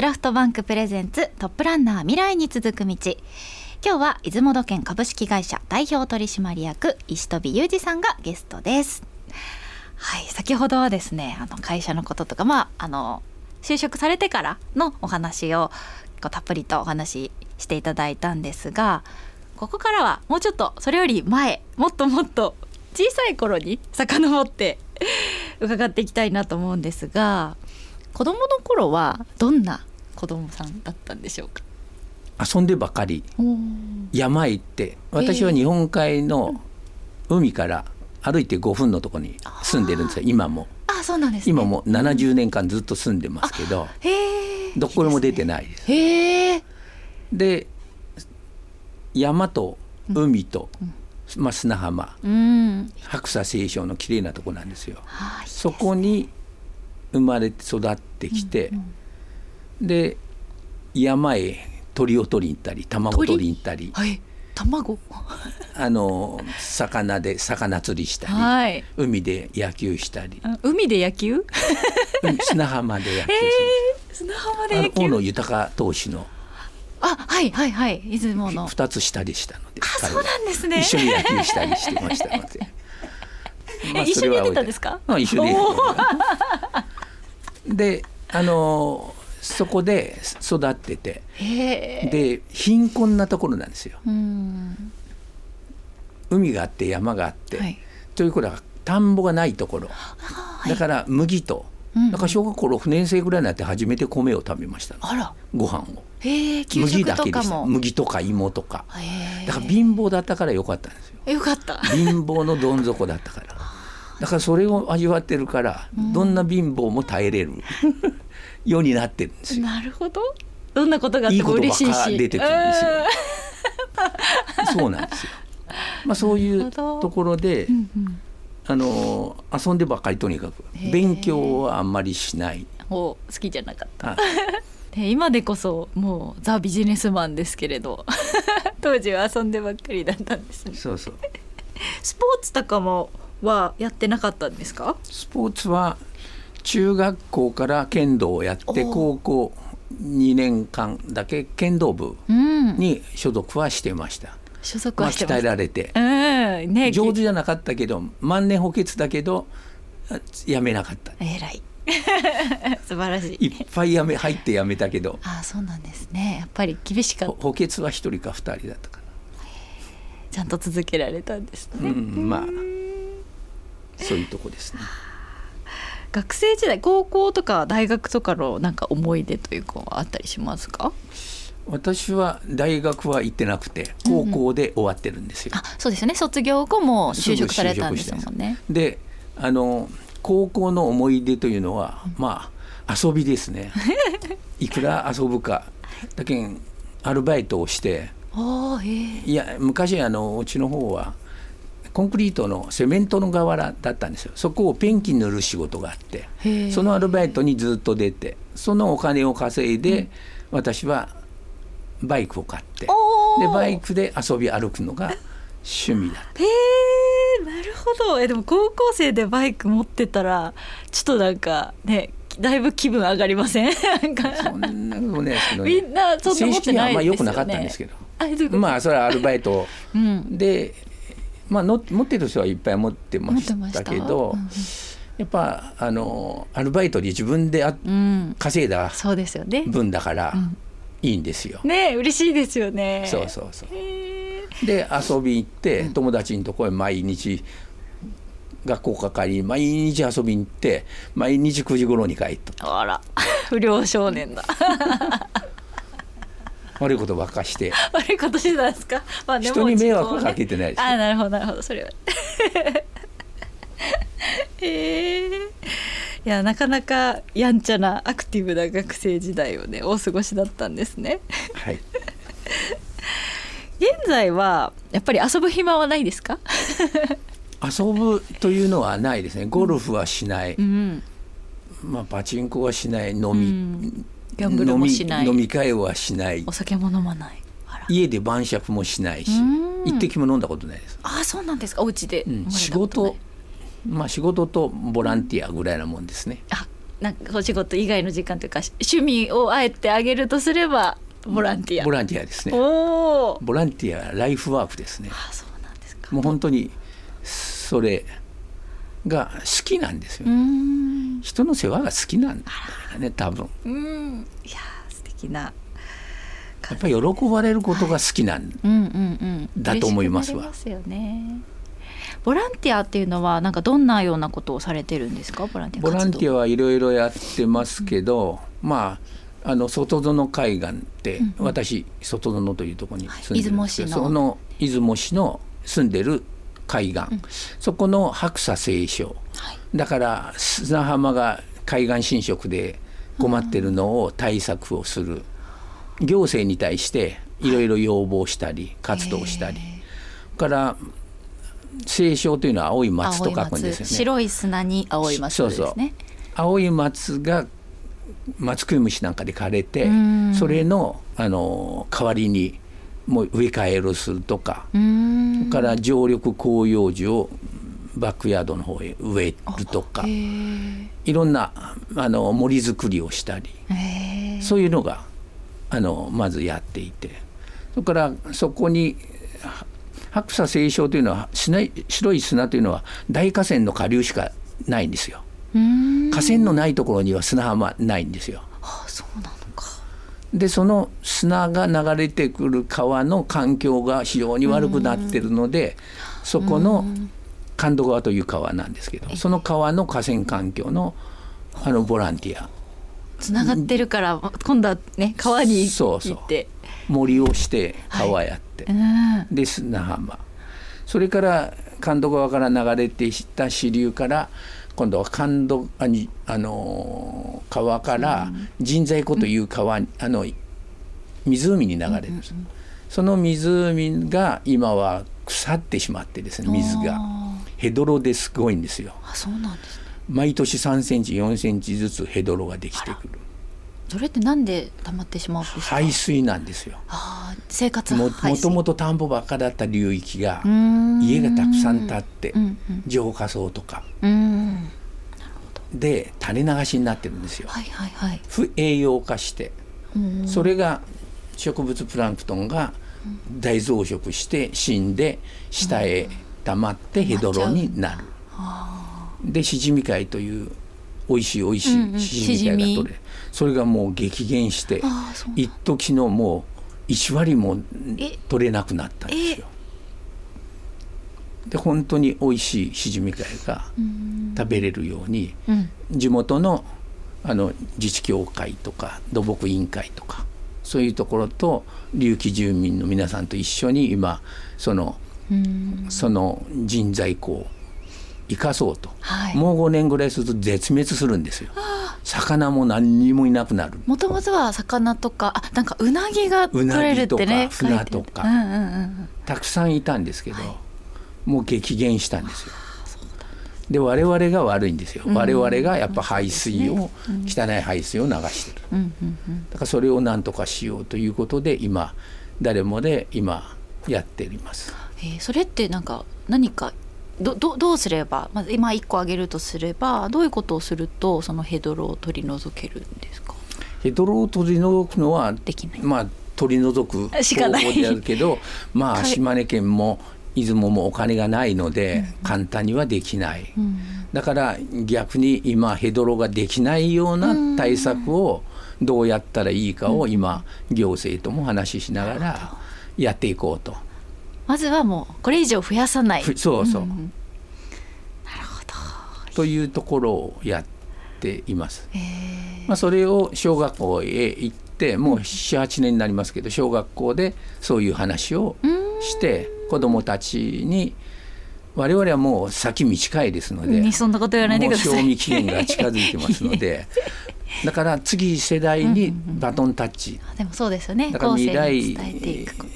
クラフトバンクプレゼンツトップランナー未来に続く道。今日は出雲土建株式会社代表取締役石飛裕二さんがゲストです。はい先ほどはですねあの会社のこととかまああの就職されてからのお話をこうたっぷりとお話ししていただいたんですがここからはもうちょっとそれより前もっともっと小さい頃に 遡って 伺っていきたいなと思うんですが子供の頃はどんな子供さんだったんでしょうか？遊んでばかり。山へ行って私は日本海の海から歩いて5分のところに住んでるんですよ今も。あそうなんです、ね、今も70年間ずっと住んでますけど、どこにも出てない。です。へで山と海と、まあ、砂浜、うん、白砂青松の綺麗なとこなんですよ。そこに生まれて育ってきて、で山へ鳥を取りに行ったり卵取りに行ったり、はい。卵？あの魚で魚釣りしたり、はい。海で野球したり、あ海で野球？うん砂浜で野球す砂浜でる、野大野豊投手の。あはいはいはい。出雲の。2つ下でしたのであそうなんですね。一緒に野球したりしてましたので。まあ一緒にやってたんですか？うん一緒にであのそこで育ってて。で貧困なところなんですよ。うん。海があって山があって、はい。ということは田んぼがないところ。はい。だから麦と、うん。だから小学校6年生ぐらいになって初めて米を食べましたの。あら。ご飯を。麦食だけでした麦とか芋とか。だから貧乏だったからよかったんですよ。よかった。貧乏のどん底だったから。だからそれを味わってるから、どんな貧乏も耐えれるようになってるんですよ。なるほど。どんなことがあっいいても嬉しいし。出てくるんですよ。そうなんですよ。まあそういうところで、うんうん。あの遊んでばっかりとにかく。勉強はあんまりしない。お好きじゃなかった。あ で今でこそもうザ・ビジネスマンですけれど。当時は遊んでばっかりだったんですね。そうそう。スポーツとかもはやってなかったんですか？スポーツは中学校から剣道をやってお高校2年間だけ剣道部うん。に所属はしてました、所属まあ、鍛えはしてます、られて。うん。ね上手じゃなかったけど万年補欠だけどあやめなかった。えらい。素晴らしい。いっぱいやめ入ってやめたけど。ああそうなんですね。やっぱり厳しかった。ほ補欠は1人か2人だったかちゃんと続けられたんですな、ね、うん、まあそういうとこですね学生時代高校とか大学とかのなんか思い出というかはあったりしますか？私は大学は行ってなくて高校で終わってるんですよ、あそうですよね。卒業後も就職されたんですもんね。であの高校の思い出というのは、まあ遊びですね。いくら遊ぶか。だけんアルバイトをして。ああへえいや昔あのうちの方はコンクリートのセメントの瓦だったんですよ。そこをペンキ塗る仕事があってそのアルバイトにずっと出てそのお金を稼いで、私はバイクを買ってでバイクで遊び歩くのが趣味だった。へえなるほど。えでも高校生でバイク持ってたらちょっとなんかねだいぶ気分上がりません？なんか。そんなことないですけど、みんなそんな持って正式にはあんまないですよね良くなかったんですけど。あまあそれはアルバイトうん。で、まあ、の持ってる人はいっぱい持ってましたたけどうんやっぱあのアルバイトで自分であうん。うん稼いだそうですよね。分だからうん。いいんですよ。ね嬉しいですよね。そうそうそう。へで遊び行って友達のところへ毎日学校かかり毎日遊びに行って毎日9時頃に帰った。ーあら。不良少年だ 悪いことばっかして。悪いことしてたんですか、まあ人に迷惑かけてないですあなるほどなるほど。それは。へえいやなかなかやんちゃなアクティブな学生時代をねお過ごしだったんですね。はい。現在はやっぱり遊ぶ暇はないですか？遊ぶというのはないですね。ゴルフはしない、うん。まあ、パチンコはしない。飲み、うんギャンブルもしない。飲み会はしない。お酒も飲まない。家で晩酌もしないしうん。一滴も飲んだことないです、あそうなんですか。お家でうん仕事まあ仕事とボランティアぐらいなもんですね。あなんかお仕事以外の時間というか趣味をあえてあげるとすればボランティア。ボランティアですね。おおボランティアライフワークですね。あそうなんですか。もう本当にそれが好きなんですよ。うーん人の世話が好きなんだよね多分。うん。いやー素敵な。やっぱり喜ばれることが好きなん、うんうんうん。だと思いますわ。すよね。ボランティアっていうのはなんかどんなようなことをされてるんですか？ボランティアボランティアアはいろいろやってますけど、まああの外園海岸って、うんうん。私外園というところに住んでるんですけど、はい出雲市の。その出雲市の住んでる海岸、そこの白砂清少。はいだから砂浜が海岸侵食で困ってるのを対策をする、行政に対していろいろ要望したり活動したり、から清少というのは青い松と書くんですよね。白い砂に青い松そうそう。ですね青い松が松食い虫なんかで枯れてうん。それのあの代わりにもう植え替えをするとか、から常緑広葉樹をバックヤードの方へ植えるとかいろんなあの森作りをしたりそういうのがあのまずやっていてそれからそこには白砂清少というのは砂白い砂というのは大河川の下流しかないんですよ。河川のないところには砂浜ないんですよ。あそうなのか。でその砂が流れてくる川の環境が非常に悪くなってるのでそこの神戸川という川なんですけどその川の河川環境のあのボランティア。つながってるから今度はね川にそうそう。行って森をして川やって、うん。で砂浜。それから神戸川から流れてきた支流から今度は神戸あにあのー川から神西湖という川に、あの湖に流れるんです、その湖が今は腐ってしまってですね水が。あヘドロですごいんですよ。ーあそうなんですね。毎年3センチ4センチずつヘドロができてくる。それってなんで溜まってしまうんですか？排水なんですよ。あー生活も排水。もともと田んぼばっかだった流域が家がたくさん建ってうんうん。浄化層とか。うん。で垂れ流しになってるんですよ。はいはいはい。不栄養化してうんそれが植物プランクトンが大増殖して死んで下へ溜まってヘドロになる。でシジミ貝という美味しい美味しうんうん。いシジミ貝が取れる。それがもう激減して一時のもう1割もえ取れなくなったんですよ。で本当に美味しいシジミ貝が食べれるようにうん。地元のあの自治協会とか土木委員会とかそういうところと隆起住民の皆さんと一緒に今そのうんその人材庫を生かそうと、はい。もう5年ぐらいすると絶滅するんですよ。魚も何にもいなくなる。もともとは魚とかあなんかうなぎが取れるぎとかってね船とか書いてあるうんうんうんたくさんいたんですけど、もう激減したんですよ。で我々が悪いんですよ。我々がやっぱ排水を、汚い排水を流してる。うんうんうん。だからそれを何とかしようということで今誰もで今やっています。えーそれってなんか何かどどどうすれば、まず今一個挙げるとすればどういうことをするとそのヘドロを取り除けるんですか？ヘドロを取り除くのはできない。まあ取り除く方法であるけどまあ 島根県も出雲もお金がないので簡単にはできない。うん。だから逆に今ヘドロができないような対策をどうやったらいいかを今行政とも話ししながらやっていこうと。まずはもうこれ以上増やさない。ふそうそう、んなるほど。というところをやっています。えまあ、それを小学校へ行ってもう78年になりますけど小学校でそういう話をして子どもたちに我々はもう先短いですのでにそんなこと言わないでください。賞味期限が近づいてますので だから次世代にバトンタッチ。ーでもそうですよね。だから未来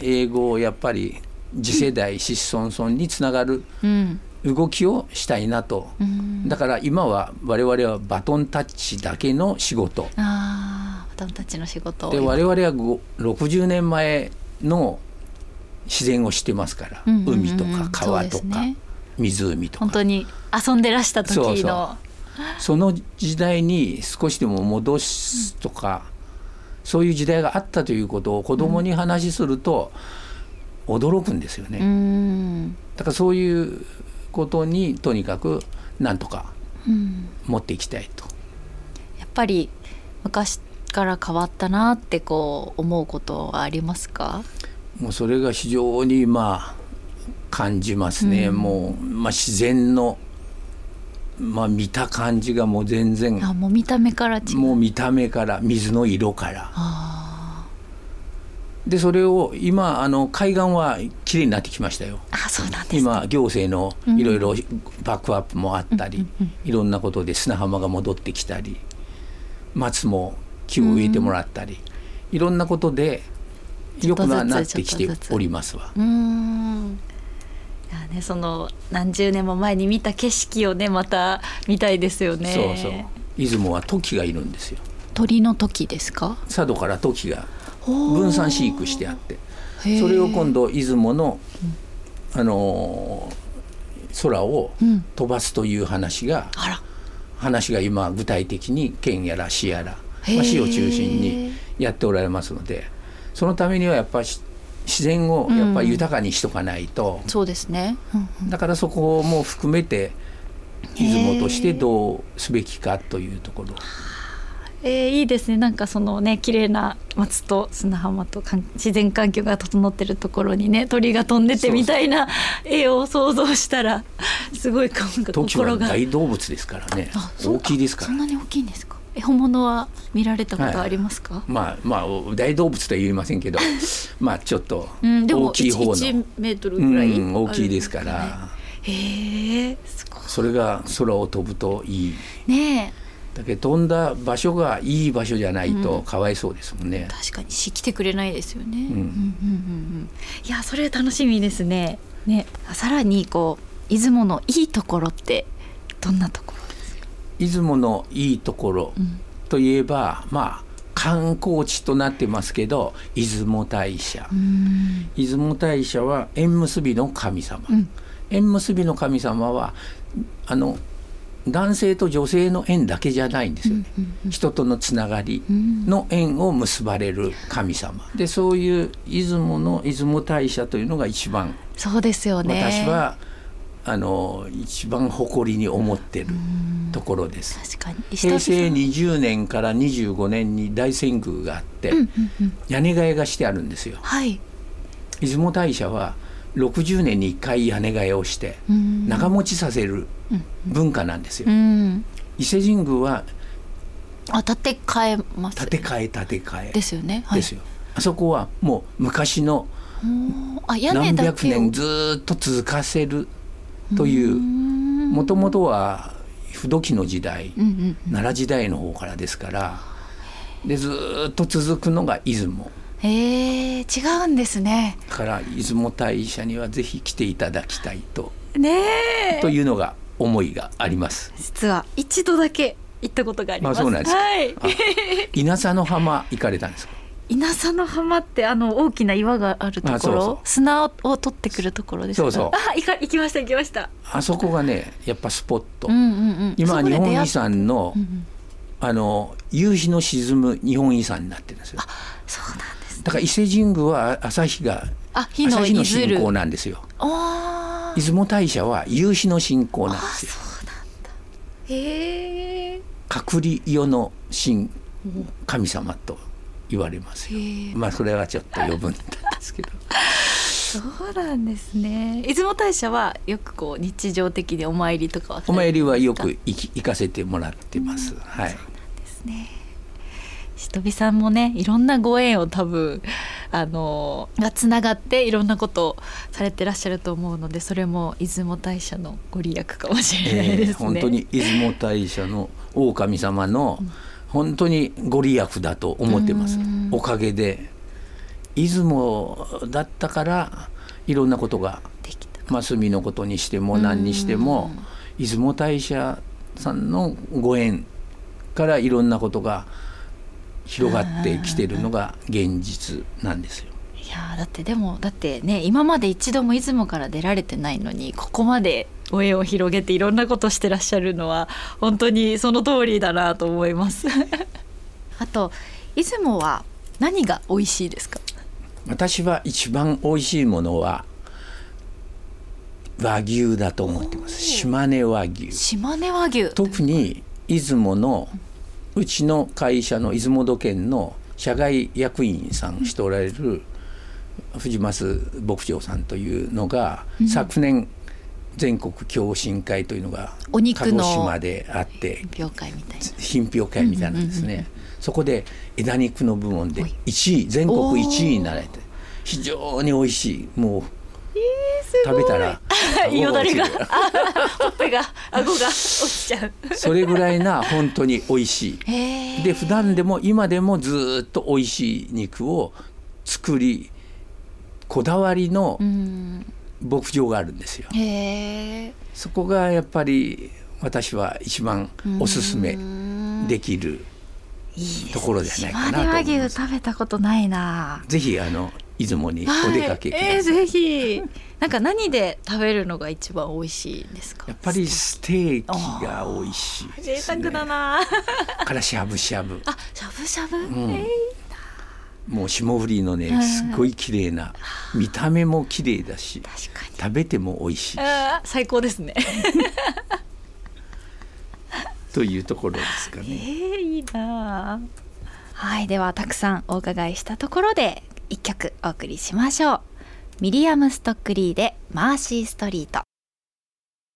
英語をやっぱり次世代子孫孫につながるうん。動きをしたいなと。うん。だから今は我々はバトンタッチだけの仕事。ああバトンタッチの仕事を。で我々はご60年前の自然を知ってますから、うんうんうんうん。海とか川とか、湖とか。本当に遊んでらした時の。そうそう。その時代に少しでも戻すとか、そういう時代があったということを子供に話すると驚くんですよね。うん。だからそういうことにとにかくなんとかうん。持っていきたいと。やっぱり昔から変わったなってこう思うことはありますか？もうそれが非常にまあ感じますね、うん。もう、まあ、自然の、まあ、見た感じがもう全然あもう見た目からもう見た目から水の色から。あでそれを今あの海岸はきれいになってきましたよ。ーあそうなんですね今行政のうん。いろいろバックアップもあったり、いろんなことで砂浜が戻ってきたり松も木を植えてもらったり、いろんなことで良くななってきておりますわ。うーん。いやねその何十年も前に見た景色をねまた見たいですよね。そうそう。出雲はトキがいるんですよ。鳥の時ですか？佐渡からトキが分分散飼育してあってそれを今度出雲の、あのー空をうん。飛ばすという話が、あら。話が今具体的に県やら市やら、まあ、市を中心にやっておられますのでそのためにはやっぱり自然をやっぱり豊かにしとかないと、そうですね、うんうん。だからそこも含めて出雲としてどうすべきかというところえーいいですね。なんかそのね綺麗な松と砂浜と自然環境が整ってるところにね鳥が飛んでてみたいな絵を想像したらすごいなんかトキは心が大動物ですからね。大きいですから。そんなに大きいんですか？え本物は見られたことありますか、まあまあ大動物とは言いませんけど まあちょっと大きい方の、1メートルぐらい、うん大きいですから。へえそれが空を飛ぶといいい。ねえだけど飛んだ場所がいい場所じゃないとかわいそうですもんね、確かにし来てくれないですよね、うん。うんんうんうん。いやそれ楽しみですね。ね。さらにこう出雲のいいところってどんなところですか、出雲のいいところうん。といえばまあ観光地となってますけど出雲大社、うん。出雲大社は縁結びの神様、うん。縁結びの神様はあの男性と女性の縁だけじゃないんですよ。ね、うんうん。人とのつながりうんの縁を結ばれる神様。でそういう出雲の出雲大社というのが一番そうですよね。私はあの一番誇りに思ってるところです。確かに。平成に20年から25年に大遷宮があって、うんうんうん。屋根替えがしてあるんですよ。はい。出雲大社は60年に1回屋根替えをしてうん。長持ちさせるうん。文化なんですよ。うん。伊勢神宮はあ建て替えます。建て替え建て替え。ですよね。はい。ですよ。あそこはもう昔の何百年ずーっと続かせるといううん。もともとは不土器の時代奈良時代の方からですからでずーっと続くのが出雲へえ違うんですねだから出雲大社にはぜひ来ていただきたいとねえというのが思いがあります。実は一度だけ行ったことがあります。あそうなんですかはい。あ稲佐の浜行かれたんですか？稲佐の浜ってあの大きな岩があるところ、砂を取ってくるところですか。そうそうあ、行か行きました行きました。あそこがねやっぱスポット、うんうんうん。今日本遺産のうんうんあの夕日の沈む日本遺産になってるんですよそうなん。だから伊勢神宮は朝日があ、火の朝日の。信仰なんですよ。出雲大社は夕日の信仰なんですよ。へえ。隔離世の神神様と言われますよまあそれはちょっと余分なんですけど そうなんですね。出雲大社はよくこう日常的にお参りとかはお参りはよく行き行かせてもらってます、はいですね。しとびさんもねいろんなご縁を多分あのがつながっていろんなことをされてらっしゃると思うのでそれも出雲大社のご利益かもしれないですね。えー本当に出雲大社の大神様の本当にご利益だと思ってますうんおかげで出雲だったからいろんなことができた。まあ炭のことにしても何にしても出雲大社さんのご縁からいろんなことが広がってきてるのが現実なんですよ。いややだってでもだってね今まで一度も出雲から出られてないのにここまでご縁を広げていろんなことしてらっしゃるのは本当にその通りだなと思います。あと出雲は何が美味しいですか？私は一番美味しいものは和牛だと思ってます。島根和牛。島根和牛。特に出雲のうちの会社の出雲土建の社外役員さんしておられる藤増牧場さんというのが、うん、昨年全国共進会というのが鹿児島であって品評会みたいな。品評会みたいなんですね、そこで枝肉の部門で1位全国1位になられて非常に美味しいもう食べたら よだれが。ほっぺが顎が落ちちゃう。それぐらいな本当に美味しい。で普段でも今でもずっと美味しい肉を作りこだわりの牧場があるんですよ。そこがやっぱり私は一番おすすめできるところじゃないかなと思います。食べたことないな。ぜひあの出雲にお出かけください。はい、えー、ぜひ。なんか何で食べるのが一番美味しいですか？やっぱりステーキが美味しい、ね、贅沢だな。からしゃぶしゃぶ。あ、しゃぶしゃぶ？うん、えー、もう霜降りのね、すごい綺麗な、見た目も綺麗だし、食べても美味しい最高ですね。というところですかね。えー、いいな。はい、ではたくさんお伺いしたところで1曲お送りしましょう。ミリアム・ストックリーでマーシーストリート。